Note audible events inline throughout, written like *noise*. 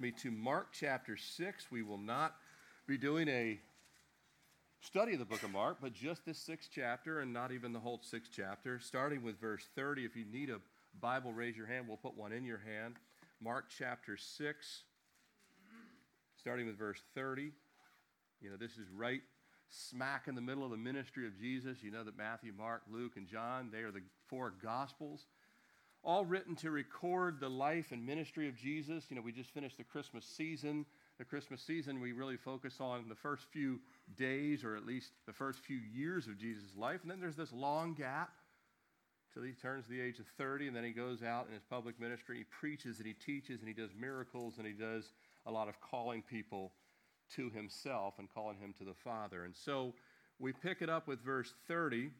me to Mark chapter 6. We will not be doing a study of the book of Mark, but just this sixth chapter and not even the whole sixth chapter. Starting with verse 30. If you need a Bible, raise your hand. We'll put one in your hand. Mark chapter 6, starting with verse 30. You know, this is right smack in the middle of the ministry of Jesus. You know that Matthew, Mark, Luke, and John, they are the four gospels all written to record the life and ministry of Jesus. You know, we just finished the Christmas season. The Christmas season, we really focus on the first few days or at least the first few years of Jesus' life. And then there's this long gap till he turns the age of 30, and then he goes out in his public ministry. He preaches and he teaches and he does miracles and he does a lot of calling people to himself and calling him to the Father. And so we pick it up with verse 30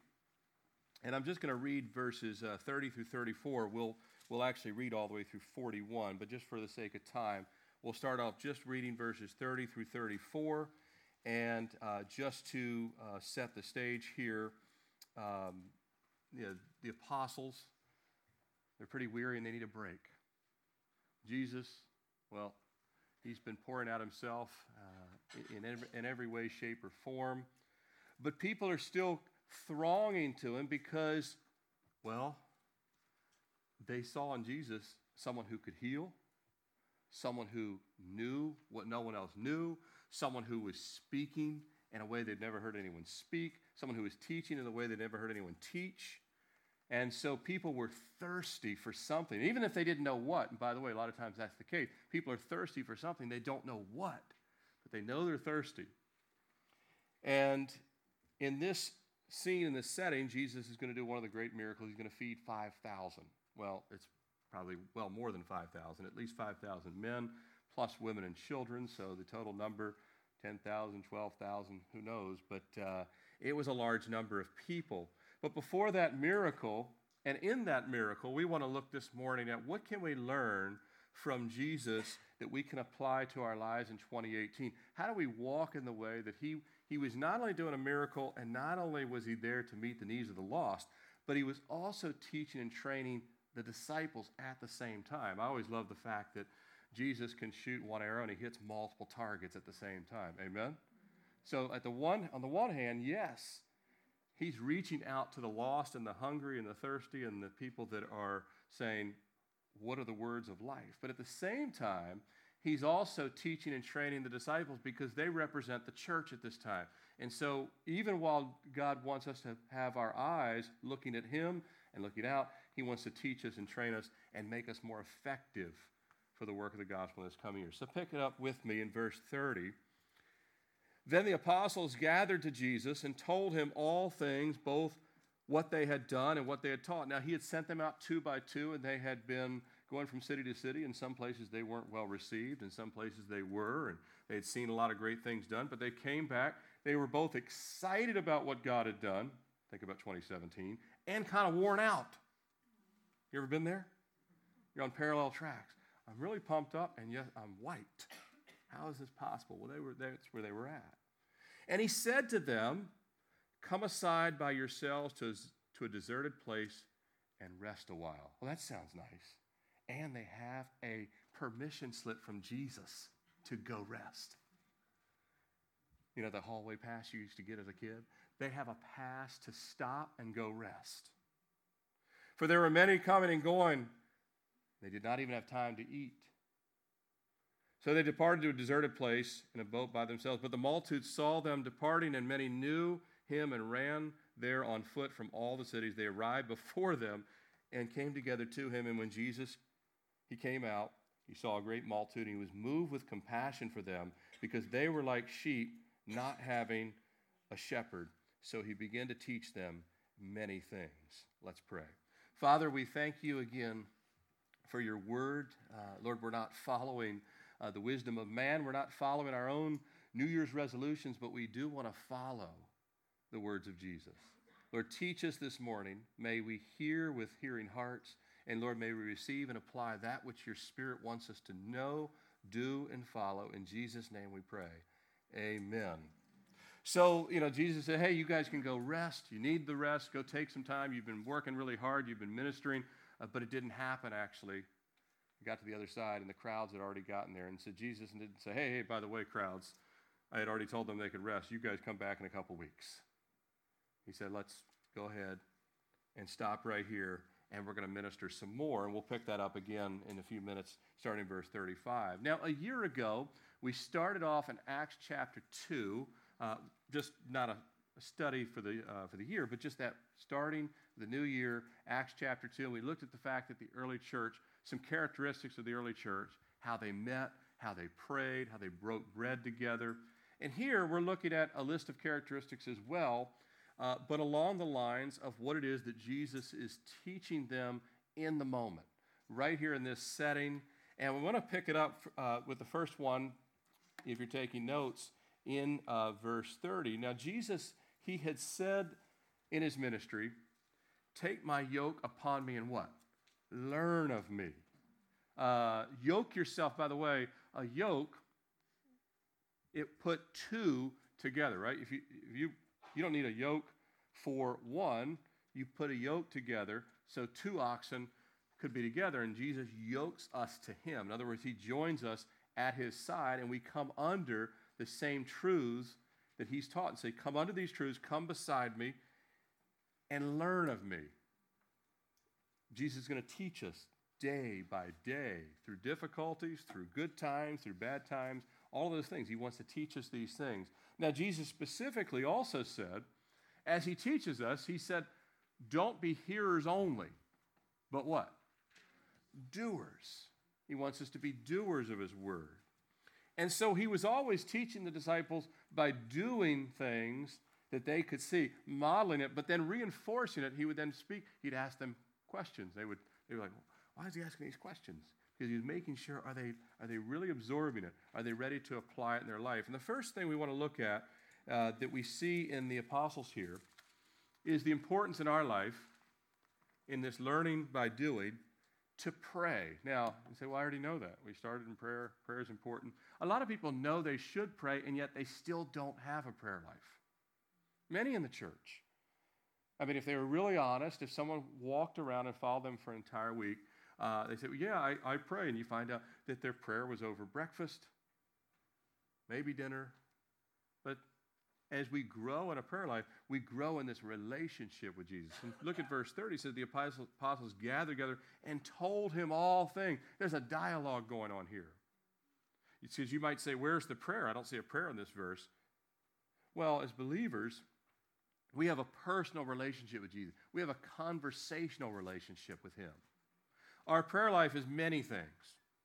and I'm just going to read verses uh, 30 through 34. We'll, we'll actually read all the way through 41, but just for the sake of time, we'll start off just reading verses 30 through 34. And uh, just to uh, set the stage here, um, you know, the apostles, they're pretty weary and they need a break. Jesus, well, he's been pouring out himself uh, in, every, in every way, shape, or form. But people are still thronging to him because, well, they saw in Jesus someone who could heal, someone who knew what no one else knew, someone who was speaking in a way they'd never heard anyone speak, someone who was teaching in a way they'd never heard anyone teach. And so people were thirsty for something, even if they didn't know what. And by the way, a lot of times that's the case. People are thirsty for something, they don't know what, but they know they're thirsty. And in this scene in this setting, Jesus is going to do one of the great miracles. He's going to feed 5,000. Well, it's probably well more than 5,000, at least 5,000 men, plus women and children. So the total number 10,000, 12,000, who knows? But uh, it was a large number of people. But before that miracle, and in that miracle, we want to look this morning at what can we learn from Jesus that we can apply to our lives in 2018? How do we walk in the way that he he was not only doing a miracle and not only was he there to meet the needs of the lost, but he was also teaching and training the disciples at the same time. I always love the fact that Jesus can shoot one arrow and he hits multiple targets at the same time. Amen. So at the one on the one hand, yes, he's reaching out to the lost and the hungry and the thirsty and the people that are saying, "What are the words of life?" But at the same time, he's also teaching and training the disciples because they represent the church at this time. And so, even while God wants us to have our eyes looking at him and looking out, he wants to teach us and train us and make us more effective for the work of the gospel in this coming year. So, pick it up with me in verse 30. Then the apostles gathered to Jesus and told him all things, both what they had done and what they had taught. Now, he had sent them out two by two, and they had been going from city to city. In some places, they weren't well received. In some places, they were, and they had seen a lot of great things done. But they came back. They were both excited about what God had done. Think about 2017, and kind of worn out. You ever been there? You're on parallel tracks. I'm really pumped up, and yet I'm white. How is this possible? Well, they were, that's where they were at. And he said to them, Come aside by yourselves to, to a deserted place and rest a while. Well, that sounds nice and they have a permission slip from Jesus to go rest. You know, the hallway pass you used to get as a kid? They have a pass to stop and go rest. For there were many coming and going. They did not even have time to eat. So they departed to a deserted place in a boat by themselves. But the multitude saw them departing, and many knew him and ran there on foot from all the cities. They arrived before them and came together to him. And when Jesus he came out, he saw a great multitude, and he was moved with compassion for them because they were like sheep not having a shepherd. So he began to teach them many things. Let's pray. Father, we thank you again for your word. Uh, Lord, we're not following uh, the wisdom of man, we're not following our own New Year's resolutions, but we do want to follow the words of Jesus. Lord, teach us this morning. May we hear with hearing hearts. And Lord, may we receive and apply that which your Spirit wants us to know, do, and follow. In Jesus' name we pray. Amen. So, you know, Jesus said, hey, you guys can go rest. You need the rest. Go take some time. You've been working really hard, you've been ministering, uh, but it didn't happen actually got to the other side, and the crowds had already gotten there. And so Jesus didn't say, hey, hey, by the way, crowds, I had already told them they could rest. You guys come back in a couple weeks. He said, let's go ahead and stop right here, and we're going to minister some more. And we'll pick that up again in a few minutes, starting verse 35. Now, a year ago, we started off in Acts chapter 2, uh, just not a, a, study for the, uh, for the year, but just that starting the new year, Acts chapter 2. And we looked at the fact that the early church, some characteristics of the early church, how they met, how they prayed, how they broke bread together. And here we're looking at a list of characteristics as well, uh, but along the lines of what it is that Jesus is teaching them in the moment, right here in this setting. And we want to pick it up uh, with the first one, if you're taking notes, in uh, verse 30. Now, Jesus, he had said in his ministry, Take my yoke upon me and what? Learn of me. Uh, yoke yourself, by the way, a yoke, it put two together, right? If you, if you, you don't need a yoke for one, you put a yoke together so two oxen could be together, and Jesus yokes us to him. In other words, he joins us at his side, and we come under the same truths that he's taught and say, Come under these truths, come beside me, and learn of me. Jesus is going to teach us day by day through difficulties, through good times, through bad times, all of those things. He wants to teach us these things. Now, Jesus specifically also said, as he teaches us, he said, Don't be hearers only, but what? Doers. He wants us to be doers of his word. And so he was always teaching the disciples by doing things that they could see, modeling it, but then reinforcing it. He would then speak, he'd ask them questions. They would, they were like, why is he asking these questions? Because he's making sure are they, are they really absorbing it? Are they ready to apply it in their life? And the first thing we want to look at uh, that we see in the apostles here is the importance in our life in this learning by doing to pray. Now, you say, well, I already know that. We started in prayer. Prayer is important. A lot of people know they should pray, and yet they still don't have a prayer life. Many in the church. I mean, if they were really honest, if someone walked around and followed them for an entire week, uh, they say, well, yeah, I, I pray. And you find out that their prayer was over breakfast, maybe dinner, but as we grow in a prayer life, we grow in this relationship with Jesus. And look at verse 30. It says the apostles, gathered together and told him all things. There's a dialogue going on here. It says you might say, Where's the prayer? I don't see a prayer in this verse. Well, as believers, we have a personal relationship with Jesus. We have a conversational relationship with Him. Our prayer life is many things.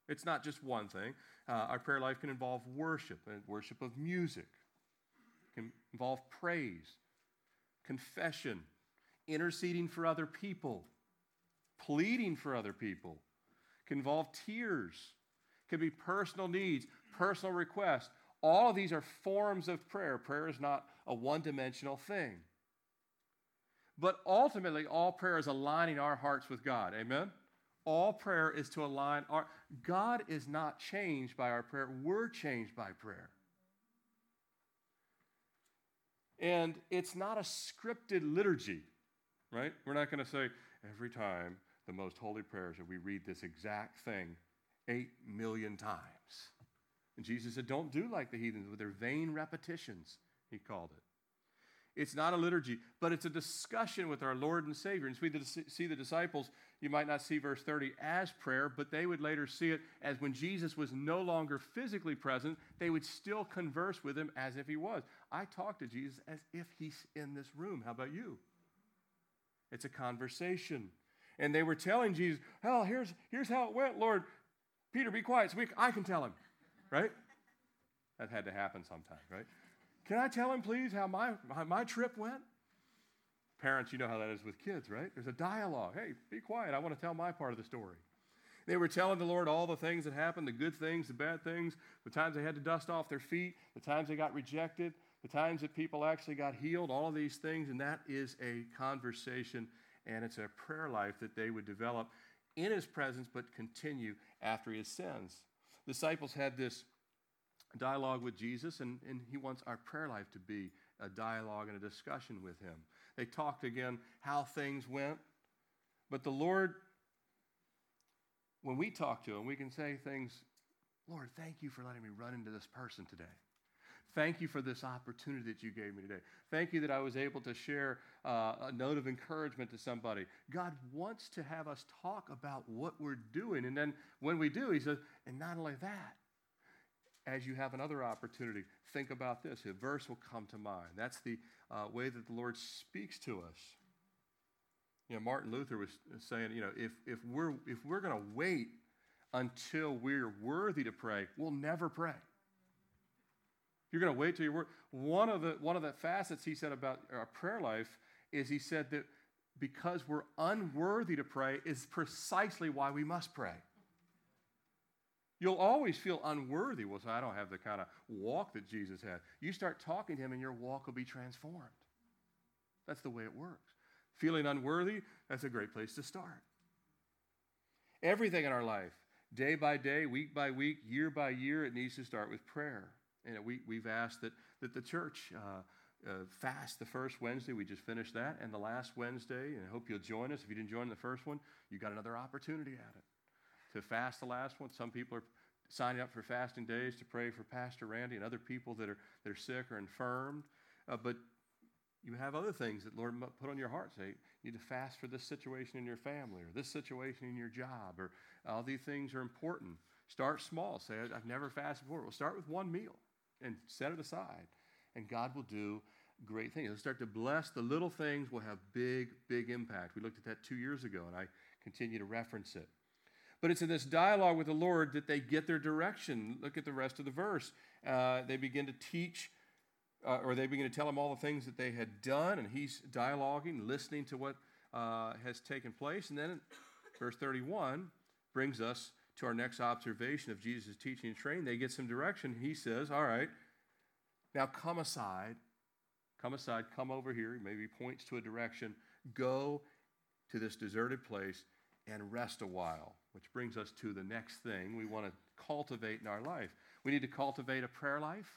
It's not just one thing. Uh, our prayer life can involve worship, and worship of music, can involve praise, confession, interceding for other people, pleading for other people, can involve tears, can be personal needs, personal requests. All of these are forms of prayer. Prayer is not a one dimensional thing. But ultimately, all prayer is aligning our hearts with God. Amen? All prayer is to align our. God is not changed by our prayer, we're changed by prayer. And it's not a scripted liturgy, right? We're not going to say every time the most holy prayers that we read this exact thing eight million times. And Jesus said, Don't do like the heathens with their vain repetitions, he called it. It's not a liturgy, but it's a discussion with our Lord and Savior. And so we see the disciples, you might not see verse 30 as prayer, but they would later see it as when Jesus was no longer physically present, they would still converse with him as if he was. I talk to Jesus as if he's in this room. How about you? It's a conversation. And they were telling Jesus, Hell, here's, here's how it went, Lord. Peter, be quiet so we, I can tell him, right? That had to happen sometime, right? Can I tell him, please, how my, how my trip went? Parents, you know how that is with kids, right? There's a dialogue. Hey, be quiet. I want to tell my part of the story. They were telling the Lord all the things that happened the good things, the bad things, the times they had to dust off their feet, the times they got rejected, the times that people actually got healed, all of these things. And that is a conversation and it's a prayer life that they would develop in his presence but continue after his sins. Disciples had this dialogue with Jesus, and, and he wants our prayer life to be a dialogue and a discussion with him. They talked again how things went, but the Lord when we talk to Him, we can say things, Lord, thank you for letting me run into this person today. Thank you for this opportunity that you gave me today. Thank you that I was able to share uh, a note of encouragement to somebody. God wants to have us talk about what we're doing. And then when we do, He says, and not only that, as you have another opportunity, think about this. A verse will come to mind. That's the uh, way that the Lord speaks to us. You know, Martin Luther was saying, you know, if, if we're, if we're going to wait until we're worthy to pray, we'll never pray. You're going to wait till you're. One of the one of the facets he said about our prayer life is he said that because we're unworthy to pray is precisely why we must pray. You'll always feel unworthy. Well, so I don't have the kind of walk that Jesus had. You start talking to him, and your walk will be transformed. That's the way it works. Feeling unworthy, that's a great place to start. Everything in our life, day by day, week by week, year by year, it needs to start with prayer. And we, we've asked that, that the church uh, uh, fast the first Wednesday. We just finished that. And the last Wednesday, and I hope you'll join us. If you didn't join the first one, you got another opportunity at it to fast the last one. Some people are signing up for fasting days to pray for Pastor Randy and other people that are, that are sick or infirmed. Uh, but you have other things that Lord put on your heart. Say, you need to fast for this situation in your family or this situation in your job, or all these things are important. Start small. Say, I've never fasted before. We'll start with one meal and set it aside, and God will do great things. He'll start to bless the little things will have big, big impact. We looked at that two years ago, and I continue to reference it. But it's in this dialogue with the Lord that they get their direction. Look at the rest of the verse. Uh, they begin to teach, uh, or they begin to tell him all the things that they had done, and he's dialoguing, listening to what uh, has taken place. And then verse 31 brings us to our next observation of Jesus' teaching and training. They get some direction. He says, All right, now come aside. Come aside, come over here. Maybe points to a direction. Go to this deserted place and rest a while, which brings us to the next thing we want to cultivate in our life. We need to cultivate a prayer life.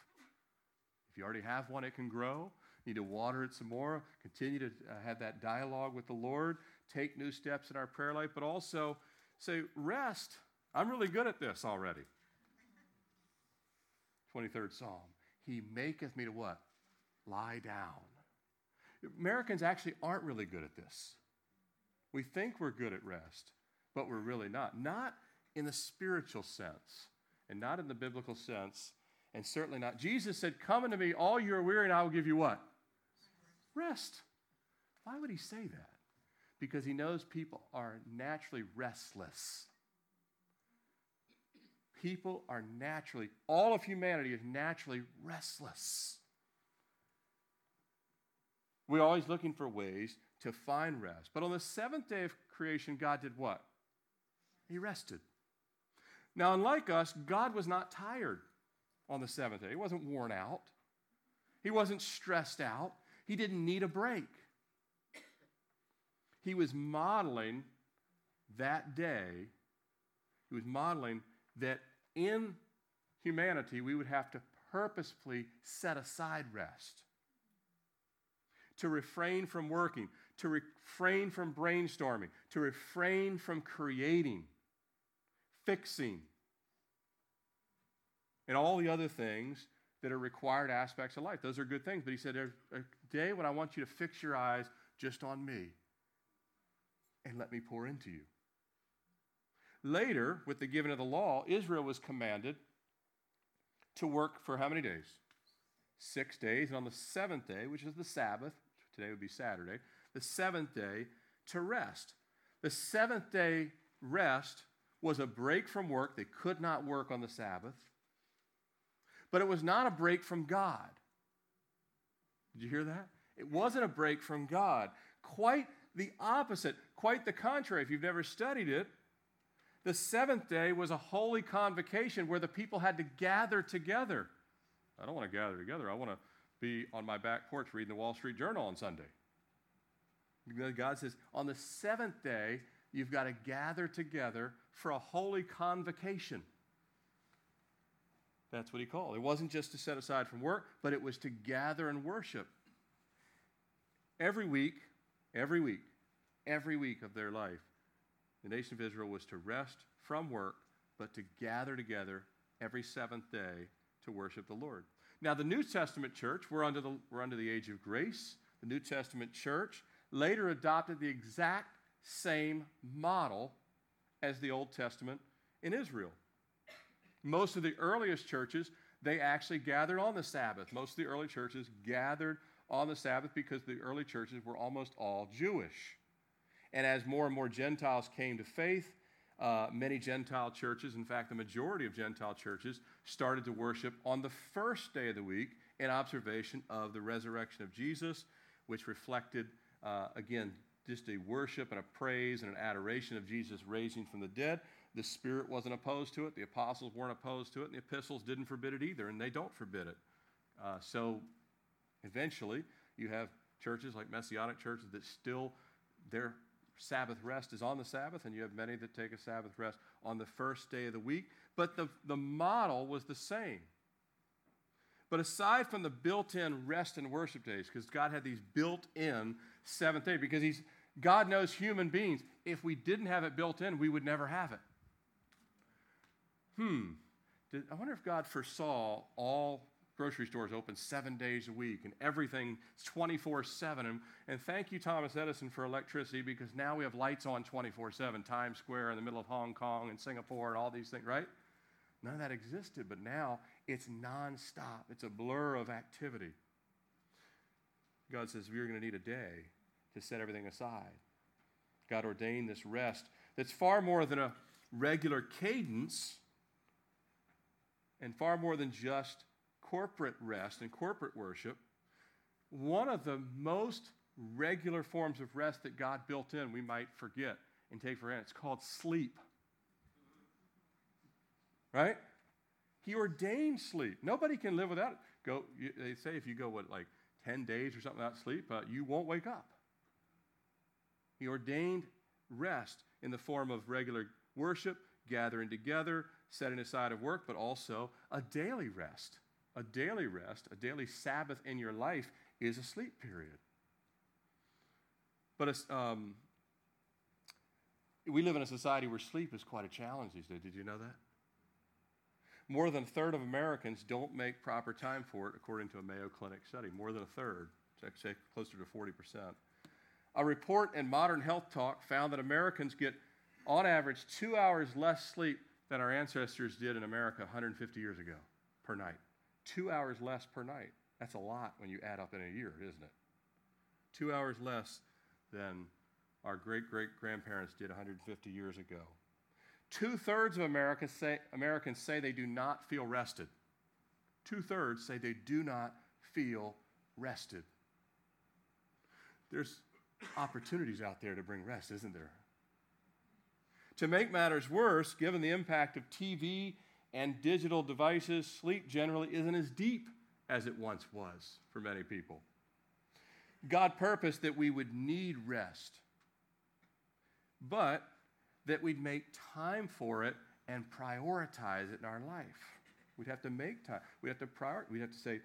If you already have one, it can grow. You need to water it some more, continue to uh, have that dialogue with the Lord, take new steps in our prayer life, but also say, rest. I'm really good at this already. 23rd Psalm. He maketh me to what? Lie down. Americans actually aren't really good at this. We think we're good at rest, but we're really not. Not in the spiritual sense, and not in the biblical sense, and certainly not. Jesus said, Come unto me, all you are weary, and I will give you what? Rest. Why would he say that? Because he knows people are naturally restless. People are naturally, all of humanity is naturally restless. We're always looking for ways to find rest. But on the seventh day of creation, God did what? He rested. Now, unlike us, God was not tired on the seventh day. He wasn't worn out, he wasn't stressed out, he didn't need a break. He was modeling that day, he was modeling that in humanity we would have to purposefully set aside rest, to refrain from working, to refrain from brainstorming, to refrain from creating, fixing, and all the other things that are required aspects of life. Those are good things. But he said, There's uh, a day when I want you to fix your eyes just on me and let me pour into you. Later, with the giving of the law, Israel was commanded to work for how many days? Six days. And on the seventh day, which is the Sabbath, today would be Saturday, the seventh day to rest. The seventh day rest was a break from work. They could not work on the Sabbath. But it was not a break from God. Did you hear that? It wasn't a break from God. Quite the opposite, quite the contrary. If you've never studied it, the seventh day was a holy convocation where the people had to gather together. I don't want to gather together. I want to be on my back porch reading the Wall Street Journal on Sunday. God says, on the seventh day, you've got to gather together for a holy convocation. That's what he called. It wasn't just to set aside from work, but it was to gather and worship. Every week, every week, every week of their life, the nation of Israel was to rest from work, but to gather together every seventh day to worship the Lord. Now, the New Testament church, we're under the, we're under the age of grace. The New Testament church later adopted the exact same model as the Old Testament in Israel. Most of the earliest churches, they actually gathered on the Sabbath. Most of the early churches gathered on the Sabbath because the early churches were almost all Jewish. And as more and more Gentiles came to faith, uh, many Gentile churches, in fact, the majority of Gentile churches, started to worship on the first day of the week in observation of the resurrection of Jesus, which reflected, uh, again, just a worship and a praise and an adoration of Jesus raising from the dead. The Spirit wasn't opposed to it, the apostles weren't opposed to it, and the epistles didn't forbid it either, and they don't forbid it. Uh, so eventually, you have churches like Messianic churches that still, their Sabbath rest is on the Sabbath, and you have many that take a Sabbath rest on the first day of the week. But the, the model was the same. But aside from the built in rest and worship days, because God had these built in seventh day, because he's, God knows human beings. If we didn't have it built in, we would never have it. Hmm. Did, I wonder if God foresaw all grocery stores open seven days a week and everything 24 7. And thank you, Thomas Edison, for electricity because now we have lights on 24 7, Times Square in the middle of Hong Kong and Singapore and all these things, right? None of that existed, but now it's nonstop. It's a blur of activity. God says we're going to need a day to set everything aside. God ordained this rest that's far more than a regular cadence and far more than just corporate rest and corporate worship, one of the most regular forms of rest that God built in, we might forget and take for granted, it's called sleep. Right? He ordained sleep. Nobody can live without it. Go, they say if you go, what, like 10 days or something without sleep, uh, you won't wake up. He ordained rest in the form of regular worship, gathering together, setting aside of work, but also a daily rest a daily rest, a daily Sabbath in your life is a sleep period. But um, we live in a society where sleep is quite a challenge these days. Did you know that? More than a third of Americans don't make proper time for it, according to a Mayo Clinic study. More than a third, closer to 40%. A report in Modern Health Talk found that Americans get, on average, two hours less sleep than our ancestors did in America 150 years ago per night. Two hours less per night. That's a lot when you add up in a year, isn't it? Two hours less than our great great grandparents did 150 years ago. Two thirds of America say, Americans say they do not feel rested. Two thirds say they do not feel rested. There's opportunities out there to bring rest, isn't there? To make matters worse, given the impact of TV and digital devices, sleep generally isn't as deep as it once was for many people. God purposed that we would need rest, but that we'd make time for it and prioritize it in our life. We'd have to make time. We'd have to prioritize. We'd have to say,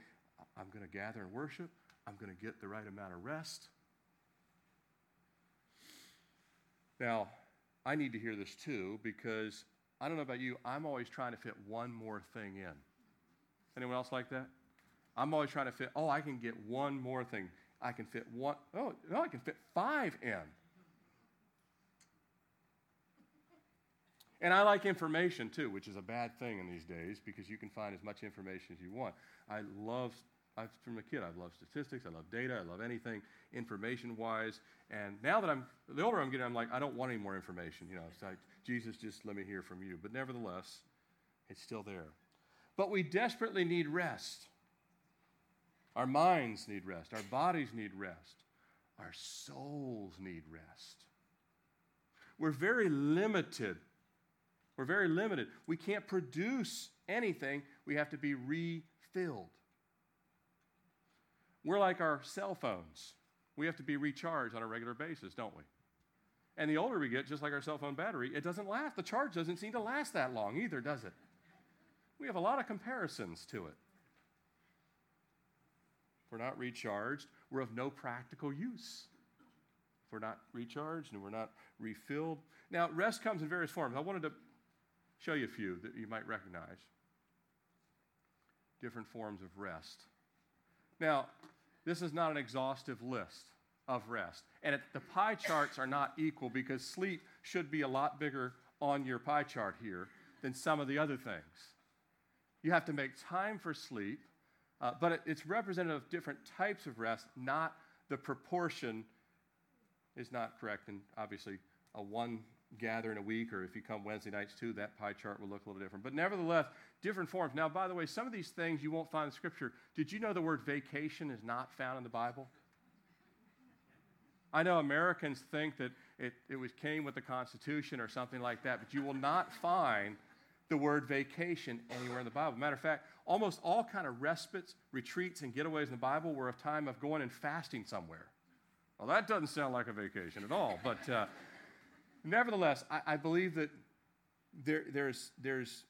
I'm going to gather and worship. I'm going to get the right amount of rest. Now, I need to hear this too because I don't know about you, I'm always trying to fit one more thing in. Anyone else like that? I'm always trying to fit, oh, I can get one more thing. I can fit one, oh, no, I can fit five in. And I like information too, which is a bad thing in these days because you can find as much information as you want. I love, I've, from a kid, I love statistics, I love data, I love anything information wise. And now that I'm, the older I'm getting, I'm like, I don't want any more information. You know, it's like, Jesus, just let me hear from you. But nevertheless, it's still there. But we desperately need rest. Our minds need rest. Our bodies need rest. Our souls need rest. We're very limited. We're very limited. We can't produce anything, we have to be refilled. We're like our cell phones. We have to be recharged on a regular basis, don't we? And the older we get, just like our cell phone battery, it doesn't last. The charge doesn't seem to last that long either, does it? We have a lot of comparisons to it. If we're not recharged, we're of no practical use. If we're not recharged and we're not refilled. Now, rest comes in various forms. I wanted to show you a few that you might recognize. Different forms of rest. Now, this is not an exhaustive list of rest. And it, the pie charts are not equal because sleep should be a lot bigger on your pie chart here than some of the other things. You have to make time for sleep, uh, but it, it's representative of different types of rest, not the proportion is not correct. And obviously, a one gather in a week, or if you come Wednesday nights too, that pie chart will look a little different. But nevertheless, different forms. Now, by the way, some of these things you won't find in Scripture. Did you know the word vacation is not found in the Bible? I know Americans think that it, it was came with the Constitution or something like that, but you will not find the word vacation anywhere in the Bible. Matter of fact, almost all kind of respites, retreats, and getaways in the Bible were a time of going and fasting somewhere. Well, that doesn't sound like a vacation at all, but uh, nevertheless, I, I, believe that there, there's, there's,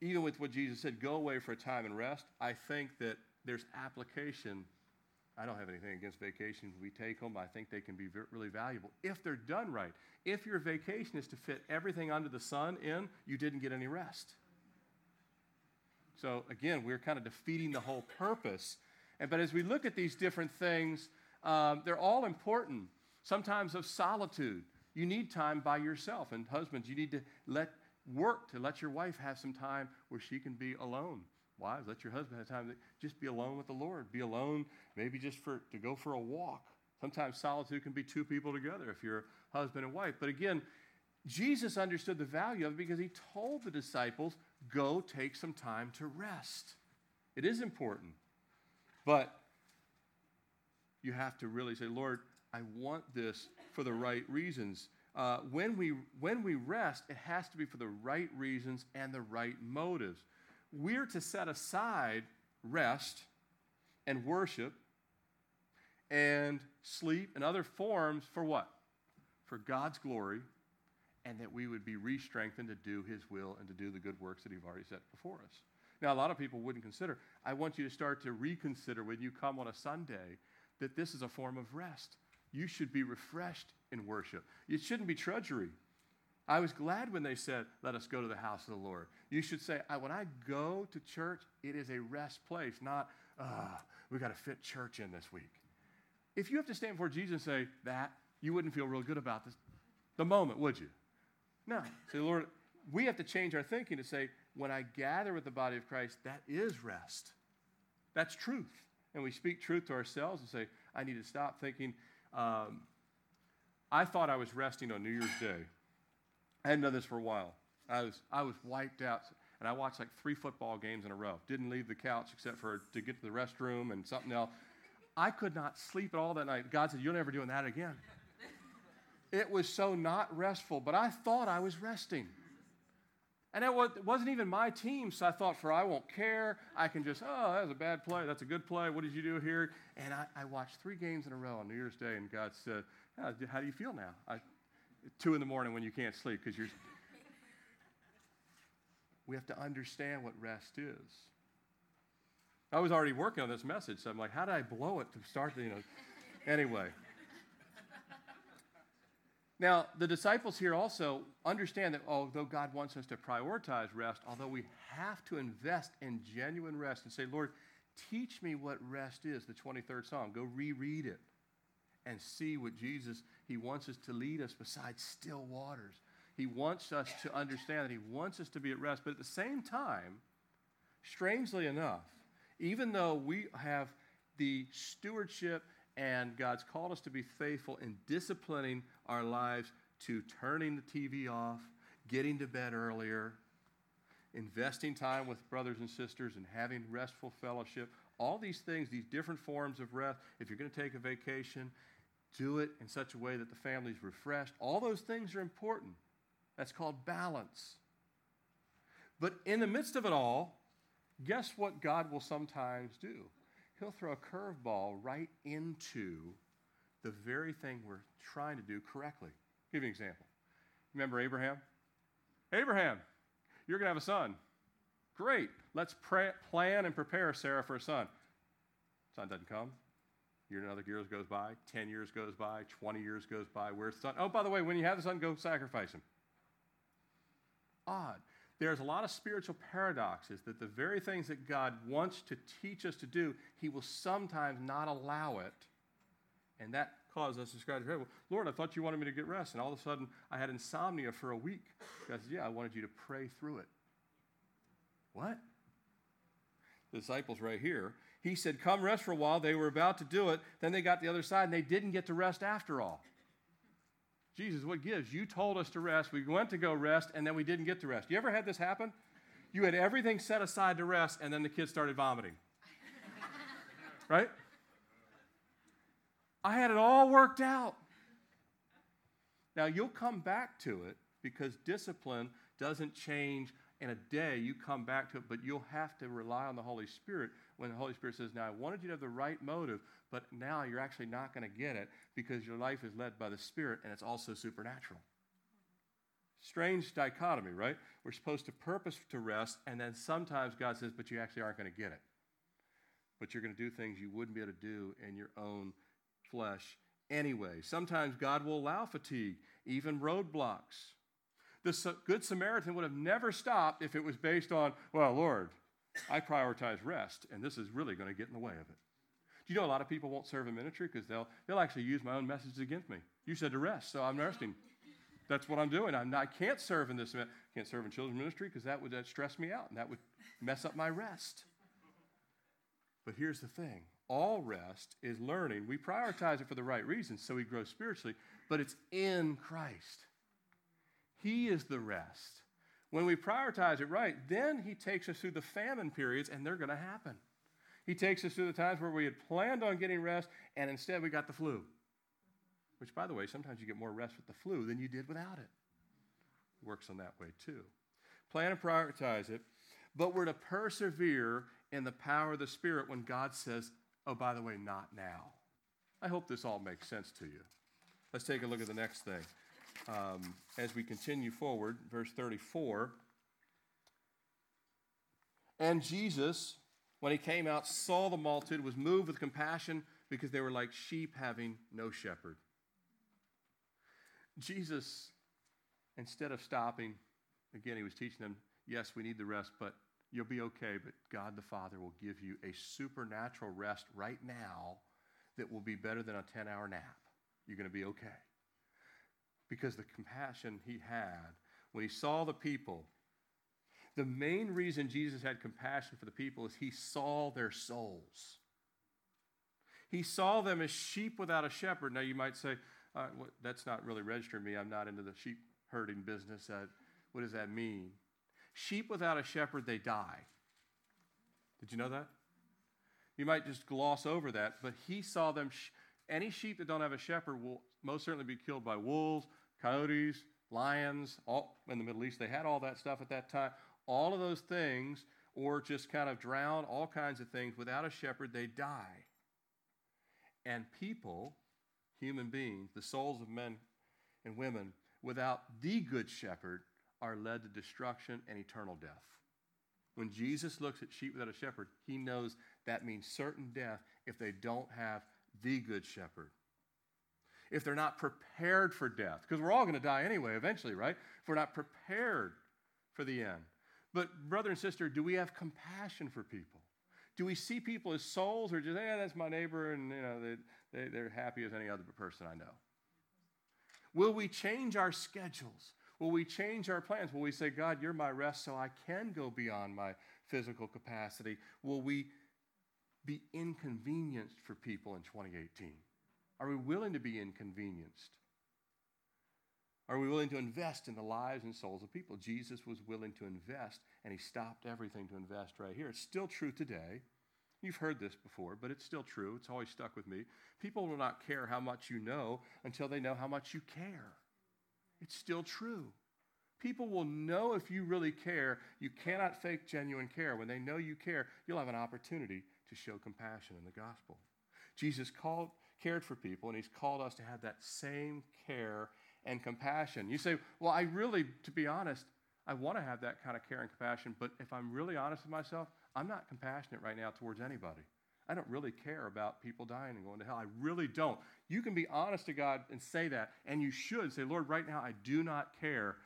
even with what Jesus said, go away for a time and rest, I think that there's application I don't have anything against vacations. We take them. I think they can be really valuable if they're done right. If your vacation is to fit everything under the sun in, you didn't get any rest. So again, we're kind of defeating the whole purpose. And, but as we look at these different things, um, they're all important. Sometimes of solitude. You need time by yourself. And husbands, you need to let work to let your wife have some time where she can be alone. Wives, let your husband have time to just be alone with the Lord. Be alone, maybe just for to go for a walk. Sometimes solitude can be two people together if you're husband and wife. But again, Jesus understood the value of it because he told the disciples, go take some time to rest. It is important. But you have to really say, Lord, I want this for the right reasons. Uh, when, we, when we rest, it has to be for the right reasons and the right motives we're to set aside rest and worship and sleep and other forms for what? For God's glory, and that we would be re strengthened to do His will and to do the good works that He's already set before us. Now, a lot of people wouldn't consider. I want you to start to reconsider when you come on a Sunday that this is a form of rest. You should be refreshed in worship. It shouldn't be trudgery. I was glad when they said, Let us go to the house of the Lord. You should say, When I go to church, it is a rest place, not, uh, we got to fit church in this week. If you have to stand before Jesus and say that, you wouldn't feel real good about this the moment, would you? No. Say, Lord, we have to change our thinking to say, when I gather with the body of Christ, that is rest. That's truth. And we speak truth to ourselves and say, I need to stop thinking. Um, I thought I was resting on New Year's Day. I hadn't done this for a while. I was, I was wiped out. And I watched like three football games in a row. Didn't leave the couch except for to get to the restroom and something else. I could not sleep at all that night. God said, You're never doing that again. it was so not restful, but I thought I was resting. And it wasn't even my team, so I thought, for I won't care. I can just, oh, that was a bad play. That's a good play. What did you do here? And I, I watched three games in a row on New Year's Day, and God said, how, do you feel now? I, two in the morning when you can't sleep because you're. *laughs* we have to understand what rest is. I was already working on this message, so I'm like, how did I blow it to start the, you know? Anyway. Now, the disciples here also understand that although God wants us to prioritize rest, although we have to invest in genuine rest and say, Lord, teach me what rest is, the 23rd Psalm. Go reread it and see what Jesus, He wants us to lead us beside still waters. He wants us to understand that He wants us to be at rest. But at the same time, strangely enough, even though we have the stewardship and God's called us to be faithful in disciplining our lives to turning the TV off, getting to bed earlier, investing time with brothers and sisters, and having restful fellowship. All these things, these different forms of rest. If you're going to take a vacation, do it in such a way that the family's refreshed. All those things are important. That's called balance. But in the midst of it all, guess what God will sometimes do? He'll throw a curveball right into the very thing we're trying to do correctly. I'll give you an example. Remember Abraham? Abraham, you're going to have a son. Great. Let's pray, plan and prepare Sarah for a son. Son doesn't come. Year another year goes by, 10 years goes by, 20 years goes by. Where's the son? Oh, by the way, when you have the son, go sacrifice him. odd. There's a lot of spiritual paradoxes that the very things that God wants to teach us to do, He will sometimes not allow it. And that caused us to scratch our head. Well, Lord, I thought you wanted me to get rest. And all of a sudden, I had insomnia for a week. God said, Yeah, I wanted you to pray through it. What? The disciples right here. He said, Come rest for a while. They were about to do it. Then they got the other side and they didn't get to rest after all. Jesus, what gives? You told us to rest. We went to go rest, and then we didn't get to rest. You ever had this happen? You had everything set aside to rest, and then the kids started vomiting. *laughs* right? I had it all worked out. Now, you'll come back to it because discipline doesn't change in a day. You come back to it, but you'll have to rely on the Holy Spirit when the Holy Spirit says, Now, I wanted you to have the right motive, but now you're actually not going to get it because your life is led by the Spirit and it's also supernatural. Strange dichotomy, right? We're supposed to purpose to rest, and then sometimes God says, But you actually aren't going to get it. But you're going to do things you wouldn't be able to do in your own flesh anyway. Sometimes God will allow fatigue, even roadblocks. The Good Samaritan would have never stopped if it was based on, well, Lord, I prioritize rest, and this is really going to get in the way of it. Do you know a lot of people won't serve in ministry because they'll, they'll actually use my own message against me? You said to rest, so I'm resting. That's what I'm doing. I'm not, I can't serve in this. Can't serve in children's ministry because that would that stress me out and that would mess up my rest. But here's the thing: all rest is learning. We prioritize it for the right reasons, so we grow spiritually. But it's in Christ. He is the rest. When we prioritize it right, then He takes us through the famine periods, and they're going to happen. He takes us through the times where we had planned on getting rest, and instead we got the flu. Which, by the way, sometimes you get more rest with the flu than you did without it. It works on that way too. Plan and prioritize it, but we're to persevere in the power of the Spirit when God says, oh, by the way, not now. I hope this all makes sense to you. Let's take a look at the next thing um, as we continue forward, verse 34. And Jesus, when he came out, saw the multitude, was moved with compassion because they were like sheep having no shepherd. Jesus, instead of stopping, again, he was teaching them, yes, we need the rest, but you'll be okay. But God the Father will give you a supernatural rest right now that will be better than a 10 hour nap. You're going to be okay because the compassion he had when he saw the people. The main reason Jesus had compassion for the people is he saw their souls. He saw them as sheep without a shepherd. Now, you might say, uh, that's not really registering me. I'm not into the sheep herding business. Uh, what does that mean? Sheep without a shepherd, they die. Did you know that? You might just gloss over that, but he saw them. Sh- any sheep that don't have a shepherd will most certainly be killed by wolves, coyotes, lions. All, in the Middle East, they had all that stuff at that time. All of those things, or just kind of drown, all kinds of things. Without a shepherd, they die. And people, human beings, the souls of men and women, without the good shepherd, are led to destruction and eternal death. When Jesus looks at sheep without a shepherd, he knows that means certain death if they don't have the good shepherd. If they're not prepared for death, because we're all going to die anyway, eventually, right? If we're not prepared for the end. But, brother and sister, do we have compassion for people? Do we see people as souls or just, hey, that's my neighbor and you know, they, they, they're happy as any other person I know? Will we change our schedules? Will we change our plans? Will we say, God, you're my rest so I can go beyond my physical capacity? Will we be inconvenienced for people in 2018? Are we willing to be inconvenienced? Are we willing to invest in the lives and souls of people? Jesus was willing to invest, and he stopped everything to invest right here. It's still true today. You've heard this before, but it's still true. It's always stuck with me. People will not care how much you know until they know how much you care. It's still true. People will know if you really care. You cannot fake genuine care. When they know you care, you'll have an opportunity to show compassion in the gospel. Jesus called, cared for people, and he's called us to have that same care and compassion. You say, Well, I really, to be honest, I want to have that kind of care and compassion, but if I'm really honest with myself, I'm not compassionate right now towards anybody. I don't really care about people dying and going to hell. I really don't. You can be honest to God and say that, and you should say, Lord, right now I do not care.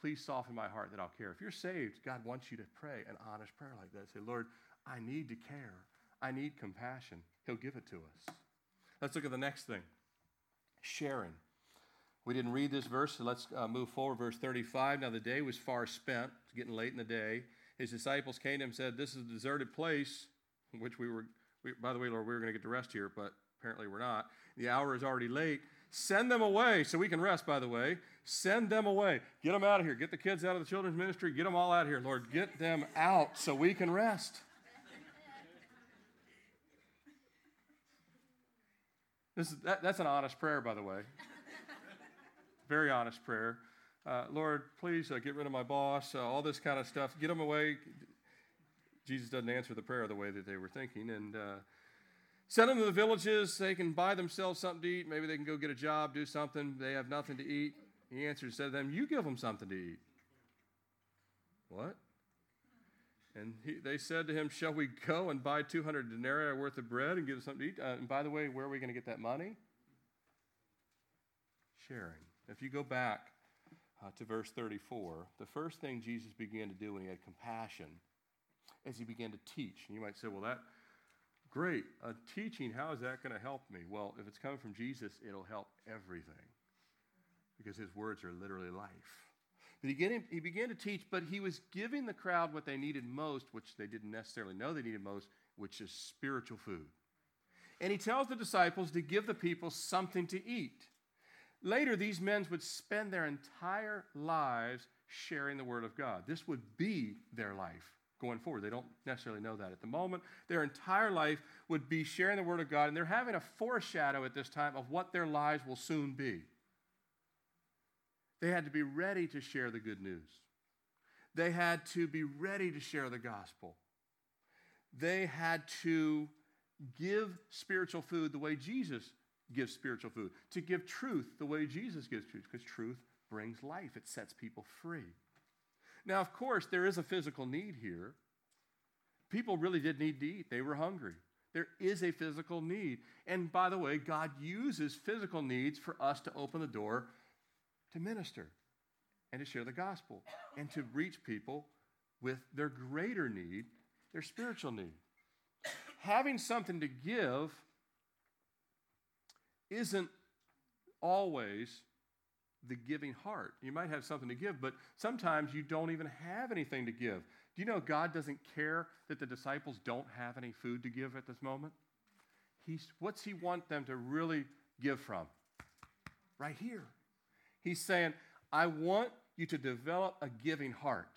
please soften my heart that I'll care. If you're saved, God wants you to pray an honest prayer like that. Say, Lord, I need to care. I need compassion. He'll give it to us. Let's look at the next thing sharing. We didn't read this verse, so let's uh, move forward. Verse 35. Now the day was far spent, it's getting late in the day. His disciples came to him and said, This is a deserted place, which we were, we, by the way, Lord, we were going to get to rest here, but apparently we're not. The hour is already late. Send them away so we can rest, by the way. Send them away. Get them out of here. Get the kids out of the children's ministry. Get them all out of here, Lord. Get them out so we can rest. This is, that, that's an honest prayer, by the way. Very honest prayer. Uh, Lord, please uh, get rid of my boss, uh, all this kind of stuff. Get them away. Jesus doesn't answer the prayer the way that they were thinking. And uh, send them to the villages. They can buy themselves something to eat. Maybe they can go get a job, do something. They have nothing to eat. He answered, said to them, You give them something to eat. What? And he, they said to him, Shall we go and buy 200 denarii worth of bread and give them something to eat? Uh, and by the way, where are we going to get that money? Sharing. If you go back uh, to verse 34, the first thing Jesus began to do when he had compassion is he began to teach. And you might say, Well, that, great. Teaching, how is that going to help me? Well, if it's coming from Jesus, it'll help everything because his words are literally life. But he he began to teach, but he was giving the crowd what they needed most, which they didn't necessarily know they needed most, which is spiritual food. And he tells the disciples to give the people something to eat. Later, these men would spend their entire lives sharing the Word of God. This would be their life going forward. They don't necessarily know that at the moment. Their entire life would be sharing the Word of God, and they're having a foreshadow at this time of what their lives will soon be. They had to be ready to share the good news. They had to be ready to share the gospel. They had to give spiritual food the way Jesus gives spiritual food, to give truth the way Jesus gives truth, because truth brings life, it sets people free. Now, of course, there is a physical need here. People really did need to eat, they were hungry. There is a physical need. And by the way, God uses physical needs for us to open the door to minister and to share the gospel and to reach people with their greater need, their spiritual need. Having something to give isn't always the giving heart. You might have something to give, but sometimes you don't even have anything to give. Do you know God doesn't care that the disciples don't have any food to give at this moment? He's, what's He want them to really give from? Right here. He's saying, I want you to develop a giving heart.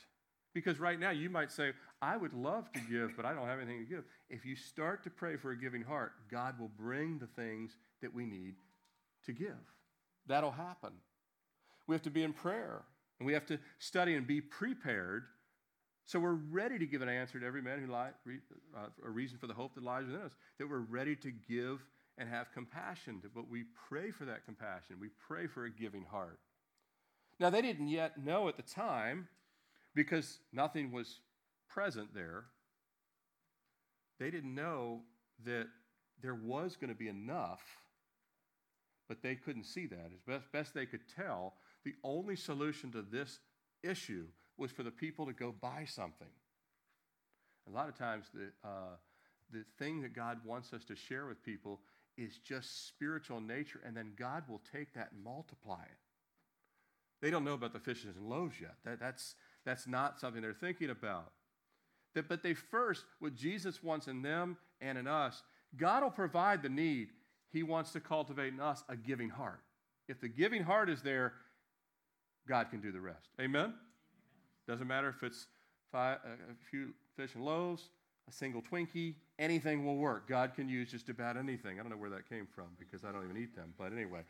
Because right now you might say, I would love to give, but I don't have anything to give. If you start to pray for a giving heart, God will bring the things that we need to give. That'll happen. We have to be in prayer, and we have to study and be prepared so we're ready to give an answer to every man who lies, uh, a reason for the hope that lies within us, that we're ready to give and have compassion, but we pray for that compassion. We pray for a giving heart. Now, they didn't yet know at the time, because nothing was present there, they didn't know that there was going to be enough, but they couldn't see that. As best, best they could tell, the only solution to this issue was for the people to go buy something. A lot of times, the, uh, the thing that God wants us to share with people is just spiritual nature, and then God will take that and multiply it. They don't know about the fishes and loaves yet. That, that's, that's not something they're thinking about. That, but they first, what Jesus wants in them and in us, God will provide the need. He wants to cultivate in us a giving heart. If the giving heart is there, God can do the rest. Amen? Doesn't matter if it's five, uh, a few fish and loaves, a single Twinkie, anything will work. God can use just about anything. I don't know where that came from because I don't even eat them. But anyway,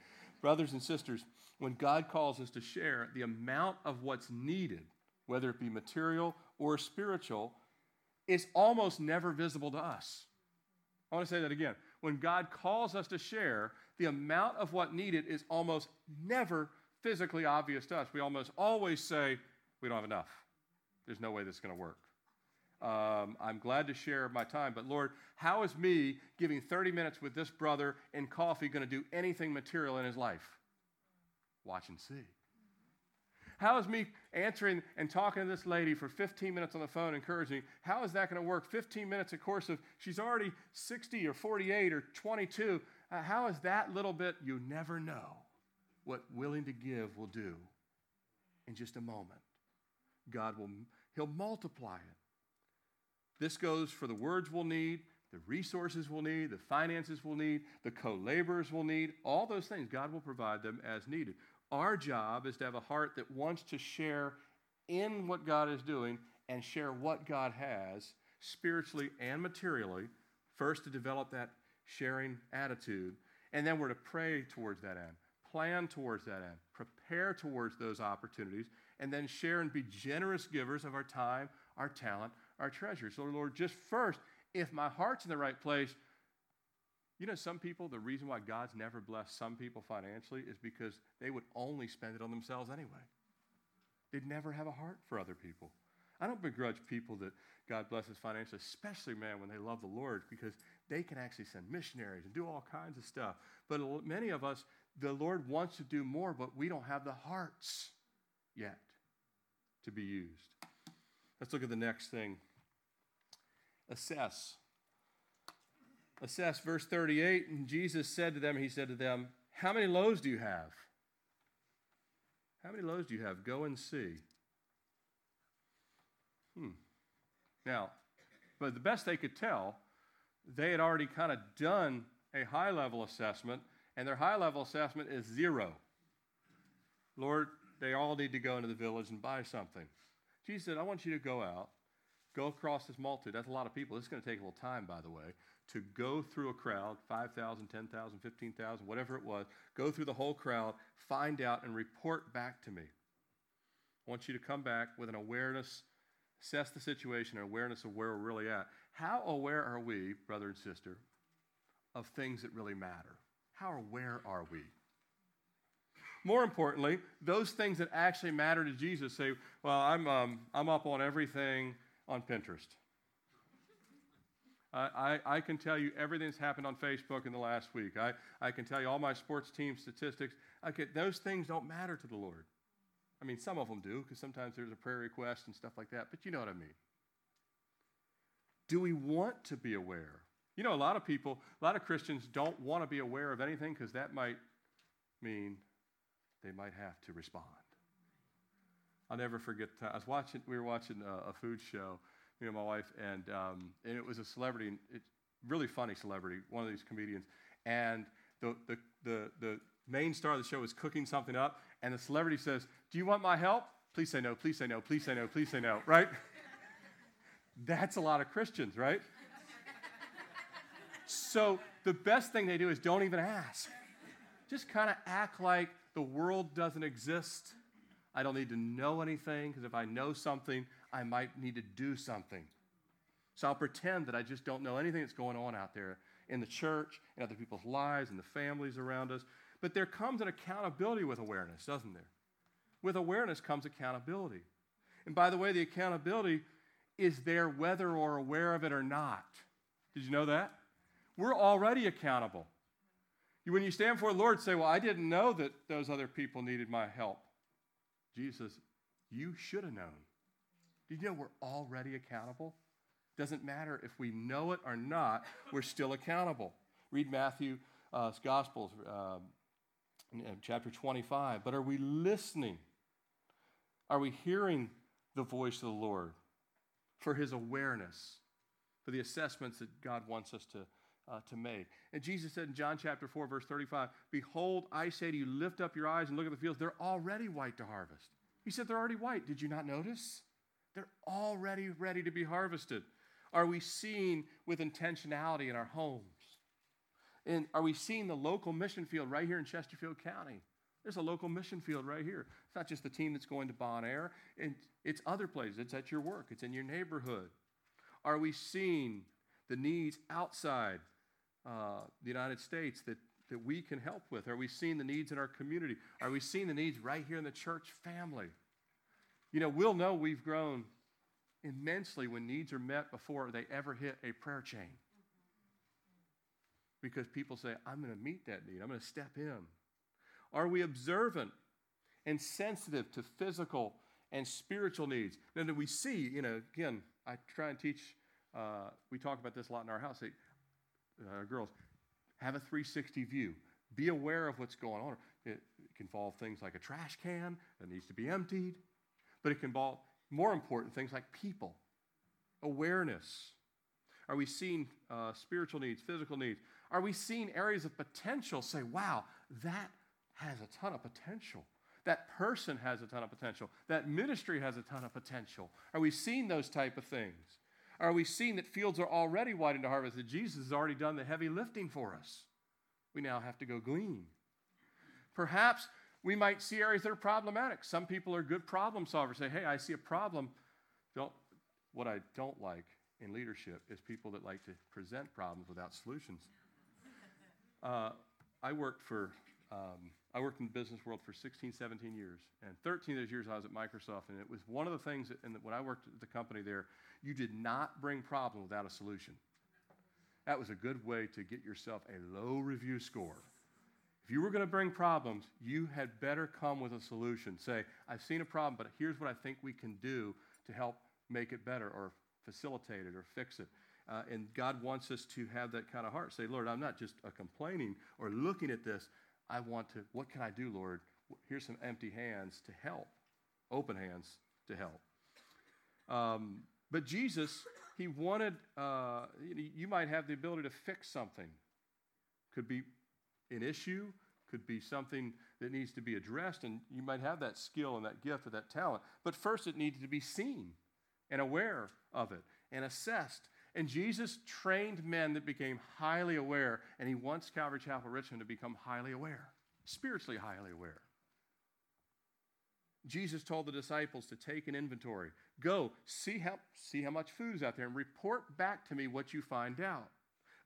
brothers and sisters, when God calls us to share, the amount of what's needed, whether it be material or spiritual, is almost never visible to us. I want to say that again. When God calls us to share, the amount of what needed is almost never physically obvious to us. We almost always say, we don't have enough. There's no way this is going to work. Um, I'm glad to share my time, but Lord, how is me giving 30 minutes with this brother in coffee going to do anything material in his life? Watch and see. How is me answering and talking to this lady for 15 minutes on the phone, encouraging, how is that going to work? 15 minutes, of course, of she's already 60 or 48 or 22. Uh, how is that little bit? You never know what willing to give will do in just a moment. God will, He'll multiply it. This goes for the words we'll need, the resources we'll need, the finances we'll need, the co laborers we'll need, all those things. God will provide them as needed. Our job is to have a heart that wants to share in what God is doing and share what God has spiritually and materially. First, to develop that sharing attitude, and then we're to pray towards that end, plan towards that end, prepare towards those opportunities, and then share and be generous givers of our time, our talent, our treasure. So, Lord, just first, if my heart's in the right place, you know, some people, the reason why God's never blessed some people financially is because they would only spend it on themselves anyway. They'd never have a heart for other people. I don't begrudge people that God blesses financially, especially, man, when they love the Lord, because they can actually send missionaries and do all kinds of stuff. But many of us, the Lord wants to do more, but we don't have the hearts yet to be used. Let's look at the next thing assess. Assess verse 38. And Jesus said to them, He said to them, How many loaves do you have? How many loaves do you have? Go and see. Hmm. Now, but the best they could tell, they had already kind of done a high level assessment, and their high level assessment is zero. Lord, they all need to go into the village and buy something. Jesus said, I want you to go out, go across this multitude. That's a lot of people. This is going to take a little time, by the way, to go through a crowd 5,000, 10,000, 15,000, whatever it was. Go through the whole crowd, find out, and report back to me. I want you to come back with an awareness, assess the situation, an awareness of where we're really at. How aware are we, brother and sister, of things that really matter? How aware are we? More importantly, those things that actually matter to Jesus say, Well, I'm, um, I'm up on everything on Pinterest. I, I, I, can tell you everything that's happened on Facebook in the last week. I, I can tell you all my sports team statistics. Okay, those things don't matter to the Lord. I mean, some of them do, because sometimes there's a prayer request and stuff like that, but you know what I mean. Do we want to be aware? You know, a lot of people, a lot of Christians don't want to be aware of anything because that might mean they might have to respond. I'll never forget. I was watching. We were watching a, a food show, me and my wife, and um, and it was a celebrity, it, really funny celebrity, one of these comedians, and the, the the the main star of the show is cooking something up, and the celebrity says, "Do you want my help? Please say no. Please say no. Please say no. Please say no." Right? *laughs* That's a lot of Christians, right? So the best thing they do is don't even ask. Just kind of act like the world doesn't exist. I don't need to know anything because if I know something, I might need to do something. So I'll pretend that I just don't know anything that's going on out there in the church, in other people's lives, in the families around us. But there comes an accountability with awareness, doesn't there? With awareness comes accountability. And by the way, the accountability is there whether we're aware of it or not. Did you know that? We're already accountable. When you stand before the Lord, say, Well, I didn't know that those other people needed my help. Jesus, you should have known. Did you know we're already accountable? Doesn't matter if we know it or not, we're still accountable. Read Matthew's uh, Gospels, uh, chapter 25. But are we listening? Are we hearing the voice of the Lord for his awareness, for the assessments that God wants us to uh, to make. And Jesus said in John chapter 4, verse 35, Behold, I say to you, lift up your eyes and look at the fields. They're already white to harvest. He said they're already white. Did you not notice? They're already ready to be harvested. Are we seeing with intentionality in our homes? And are we seeing the local mission field right here in Chesterfield County? There's a local mission field right here. It's not just the team that's going to Bon Air, and it's other places. It's at your work, it's in your neighborhood. Are we seeing the needs outside uh, the United States that, that we can help with? Are we seeing the needs in our community? Are we seeing the needs right here in the church family? You know, we'll know we've grown immensely when needs are met before they ever hit a prayer chain. Because people say, I'm going to meet that need, I'm going to step in. Are we observant and sensitive to physical and spiritual needs. Now, do we see, you know, again, I try and teach, uh, we talk about this a lot in our house. Uh, girls, have a 360 view. Be aware of what's going on. It, it can involve things like a trash can that needs to be emptied, but it can involve more important things like people, awareness. Are we seeing uh, spiritual needs, physical needs? Are we seeing areas of potential? Say, wow, that has a ton of potential. That person has a ton of potential. That ministry has a ton of potential. Are we seeing those type of things? Are we seeing that fields are already white into harvest, that Jesus has already done the heavy lifting for us? We now have to go glean. Perhaps we might see areas that are problematic. Some people are good problem solvers. Say, hey, I see a problem. Don't, what I don't like in leadership is people that like to present problems without solutions. Uh, I worked for um, I worked in the business world for 16, 17 years. And 13 of those years I was at Microsoft. And it was one of the things, that, and when I worked at the company there, you did not bring problem without a solution. That was a good way to get yourself a low review score. If you were going to bring problems, you had better come with a solution. Say, I've seen a problem, but here's what I think we can do to help make it better or facilitate it or fix it. Uh, and God wants us to have that kind of heart. Say, Lord, I'm not just a complaining or looking at this. I want to, what can I do, Lord? Here's some empty hands to help, open hands to help. Um, but Jesus, he wanted, uh, you might have the ability to fix something. Could be an issue, could be something that needs to be addressed, and you might have that skill and that gift or that talent. But first, it needed to be seen and aware of it and assessed and Jesus trained men that became highly aware, and he wants Calvary Chapel Richmond to become highly aware, spiritually highly aware. Jesus told the disciples to take an inventory. Go, see how, see how much food is out there, and report back to me what you find out.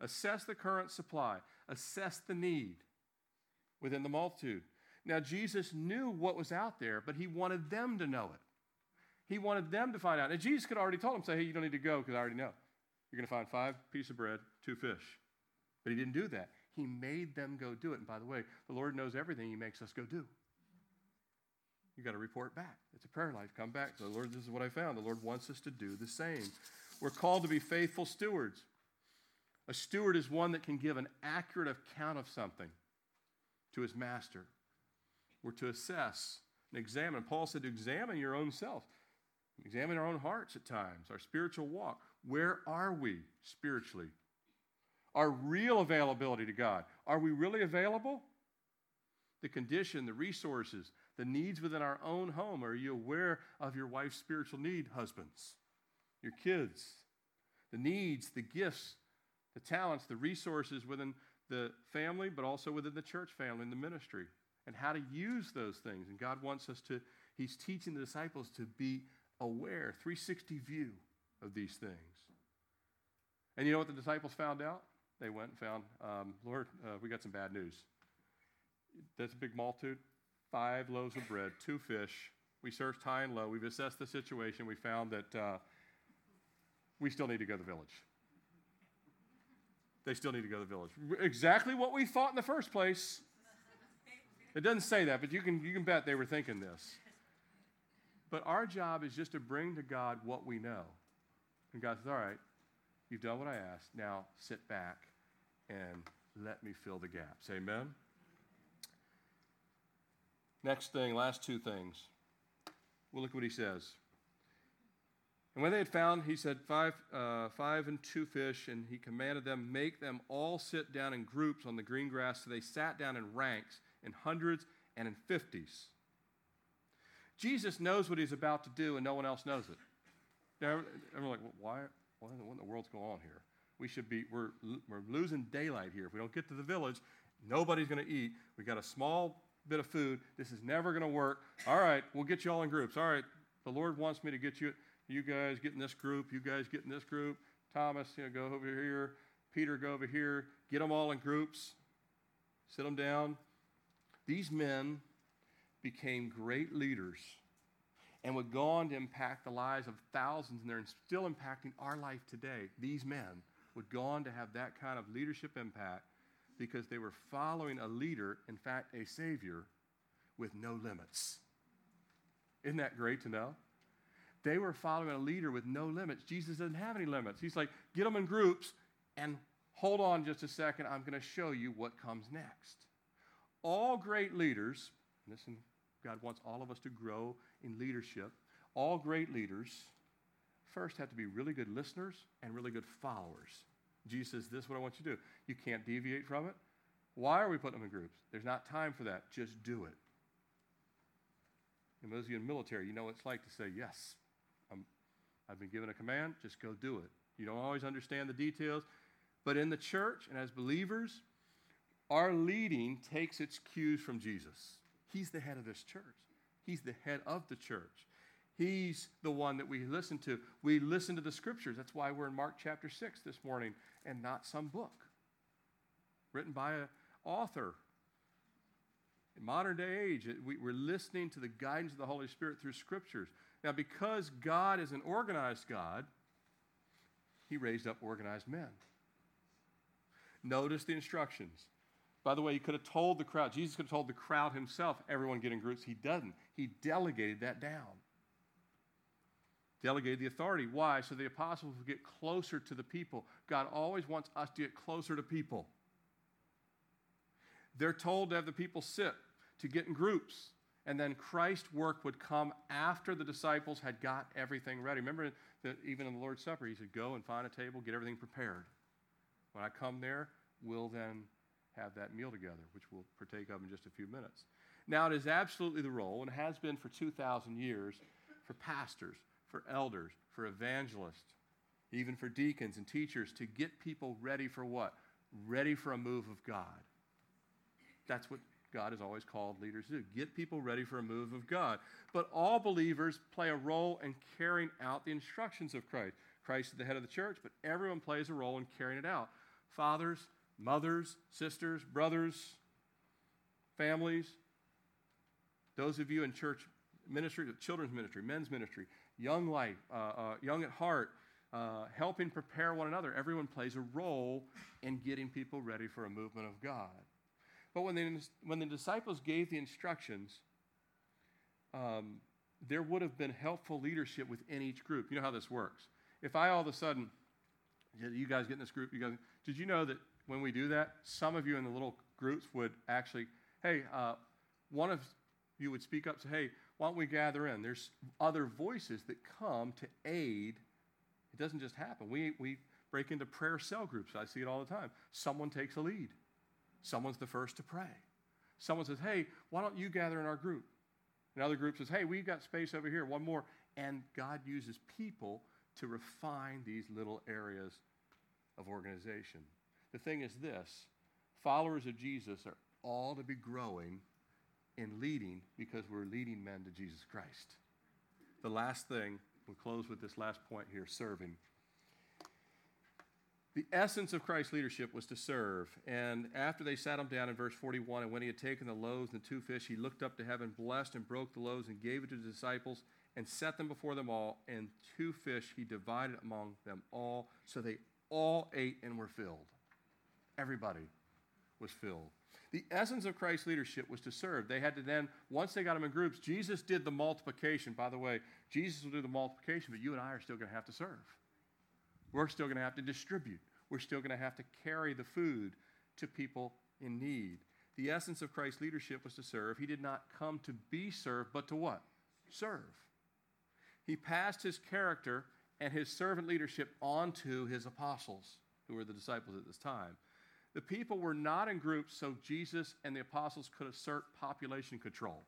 Assess the current supply, assess the need within the multitude. Now, Jesus knew what was out there, but he wanted them to know it. He wanted them to find out. And Jesus could already told them, say, hey, you don't need to go because I already know. You're going to find five pieces of bread, two fish. But he didn't do that. He made them go do it. And by the way, the Lord knows everything he makes us go do. You got to report back. It's a prayer life. Come back. The Lord, this is what I found. The Lord wants us to do the same. We're called to be faithful stewards. A steward is one that can give an accurate account of something to his master. We're to assess and examine. Paul said to examine your own self, examine our own hearts at times, our spiritual walk. Where are we spiritually? Our real availability to God. Are we really available? The condition, the resources, the needs within our own home. Are you aware of your wife's spiritual need, husbands? Your kids? The needs, the gifts, the talents, the resources within the family, but also within the church family and the ministry, and how to use those things. And God wants us to, He's teaching the disciples to be aware, 360 view of these things. And you know what the disciples found out? They went and found, um, Lord, uh, we got some bad news. That's a big multitude. Five loaves of bread, two fish. We searched high and low. We've assessed the situation. We found that uh, we still need to go to the village. They still need to go to the village. Exactly what we thought in the first place. It doesn't say that, but you can, you can bet they were thinking this. But our job is just to bring to God what we know. And God says, All right, you've done what I asked. Now sit back and let me fill the gaps. Amen? Next thing, last two things. Well, look what he says. And when they had found, he said, five, uh, five and two fish, and he commanded them, make them all sit down in groups on the green grass. So they sat down in ranks, in hundreds and in fifties. Jesus knows what he's about to do, and no one else knows it. Now, I'm like, why? What in the world's going on here? We should be, we're, we're losing daylight here. If we don't get to the village, nobody's going to eat. We've got a small bit of food. This is never going to work. All right, we'll get you all in groups. All right, the Lord wants me to get you, you guys get in this group, you guys get in this group. Thomas, you know, go over here. Peter, go over here. Get them all in groups. Sit them down. These men became great leaders and would go on to impact the lives of thousands, and they're still impacting our life today. These men would go on to have that kind of leadership impact because they were following a leader, in fact, a Savior, with no limits. Isn't that great to know? They were following a leader with no limits. Jesus doesn't have any limits. He's like, get them in groups and hold on just a second. I'm going to show you what comes next. All great leaders, listen, God wants all of us to grow in leadership. All great leaders first have to be really good listeners and really good followers. Jesus says, This is what I want you to do. You can't deviate from it. Why are we putting them in groups? There's not time for that. Just do it. And those of you in military, you know what it's like to say, Yes, I'm, I've been given a command, just go do it. You don't always understand the details, but in the church and as believers, our leading takes its cues from Jesus. He's the head of this church, He's the head of the church. He's the one that we listen to. We listen to the scriptures. That's why we're in Mark chapter 6 this morning and not some book written by an author. In modern day age, we, are listening to the guidance of the Holy Spirit through scriptures. Now, because God is an organized God, He raised up organized men. Notice the instructions. By the way, he could have told the crowd, Jesus could have told the crowd himself, everyone get in groups. He doesn't. He delegated that down. Delegated the authority. Why? So the apostles would get closer to the people. God always wants us to get closer to people. They're told to have the people sit, to get in groups. And then Christ's work would come after the disciples had got everything ready. Remember that even in the Lord's Supper, he said, Go and find a table, get everything prepared. When I come there, we'll then have that meal together, which we'll partake of in just a few minutes. Now, it is absolutely the role, and has been for 2,000 years, for pastors, for elders, for evangelists, even for deacons and teachers to get people ready for what? Ready for a move of God. That's what God has always called leaders to do get people ready for a move of God. But all believers play a role in carrying out the instructions of Christ. Christ is the head of the church, but everyone plays a role in carrying it out. Fathers, mothers, sisters, brothers, families, those of you in church ministry, children's ministry, men's ministry, young life, uh, uh, young at heart, uh, helping prepare one another. Everyone plays a role in getting people ready for a movement of God. But when, they, when the disciples gave the instructions, um, there would have been helpful leadership within each group. You know how this works. If I all of a sudden, you guys get in this group, you guys, did you know that when we do that, some of you in the little groups would actually, hey, uh, one of you would speak up, say, hey, why don't we gather in? There's other voices that come to aid. It doesn't just happen. We, we break into prayer cell groups. I see it all the time. Someone takes a lead, someone's the first to pray. Someone says, hey, why don't you gather in our group? Another group says, hey, we've got space over here, one more. And God uses people to refine these little areas of organization. The thing is this followers of Jesus are all to be growing in leading because we're leading men to Jesus Christ. The last thing, we'll close with this last point here serving. The essence of Christ's leadership was to serve. And after they sat him down in verse 41, and when he had taken the loaves and the two fish, he looked up to heaven, blessed and broke the loaves, and gave it to the disciples, and set them before them all. And two fish he divided among them all, so they all ate and were filled. Everybody was filled. The essence of Christ's leadership was to serve. They had to then, once they got them in groups, Jesus did the multiplication. By the way, Jesus will do the multiplication, but you and I are still going to have to serve. We're still going to have to distribute. We're still going to have to carry the food to people in need. The essence of Christ's leadership was to serve. He did not come to be served, but to what? Serve. He passed his character and his servant leadership on to his apostles, who were the disciples at this time. The people were not in groups so Jesus and the apostles could assert population control.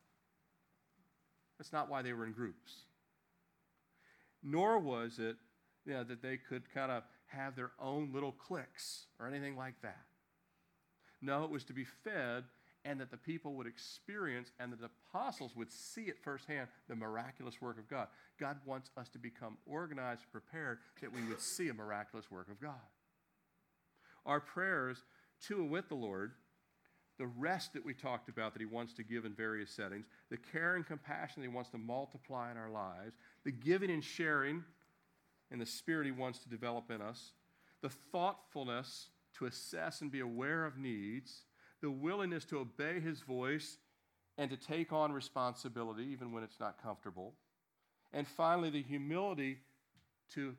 That's not why they were in groups. Nor was it you know, that they could kind of have their own little cliques or anything like that. No, it was to be fed and that the people would experience and that the apostles would see it firsthand the miraculous work of God. God wants us to become organized prepared that we would see a miraculous work of God. Our prayers to and with the Lord, the rest that we talked about that He wants to give in various settings, the care and compassion that He wants to multiply in our lives, the giving and sharing and the spirit He wants to develop in us, the thoughtfulness to assess and be aware of needs, the willingness to obey His voice and to take on responsibility even when it's not comfortable. And finally, the humility to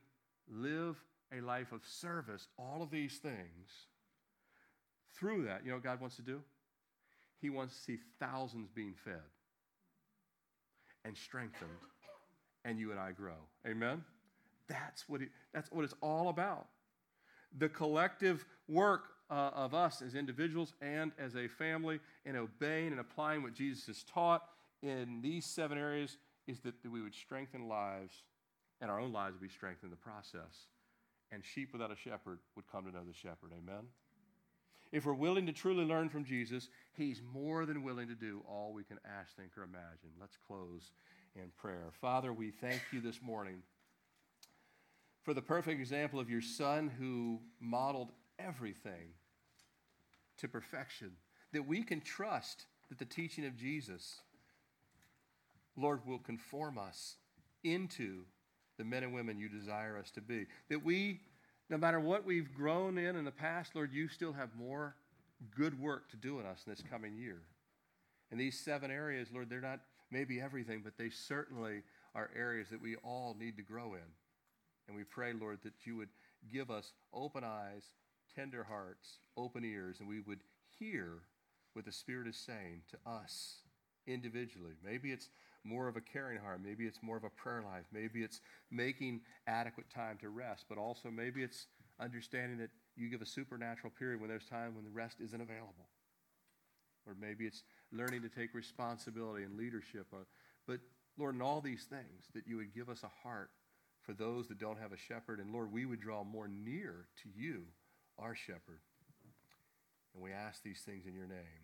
live a life of service. All of these things. Through that, you know what God wants to do? He wants to see thousands being fed and strengthened, and you and I grow. Amen? That's what, it, that's what it's all about. The collective work uh, of us as individuals and as a family in obeying and applying what Jesus has taught in these seven areas is that, that we would strengthen lives and our own lives would be strengthened in the process. And sheep without a shepherd would come to know the shepherd. Amen? If we're willing to truly learn from Jesus, He's more than willing to do all we can ask, think, or imagine. Let's close in prayer. Father, we thank you this morning for the perfect example of your Son who modeled everything to perfection, that we can trust that the teaching of Jesus, Lord, will conform us into the men and women you desire us to be. That we, no matter what we've grown in in the past, Lord, you still have more good work to do in us in this coming year. And these seven areas, Lord, they're not maybe everything, but they certainly are areas that we all need to grow in. And we pray, Lord, that you would give us open eyes, tender hearts, open ears, and we would hear what the Spirit is saying to us individually. Maybe it's more of a caring heart. Maybe it's more of a prayer life. Maybe it's making adequate time to rest, but also maybe it's understanding that you give a supernatural period when there's time when the rest isn't available. Or maybe it's learning to take responsibility and leadership. Uh, but Lord, in all these things, that you would give us a heart for those that don't have a shepherd. And Lord, we would draw more near to you, our shepherd. And we ask these things in your name.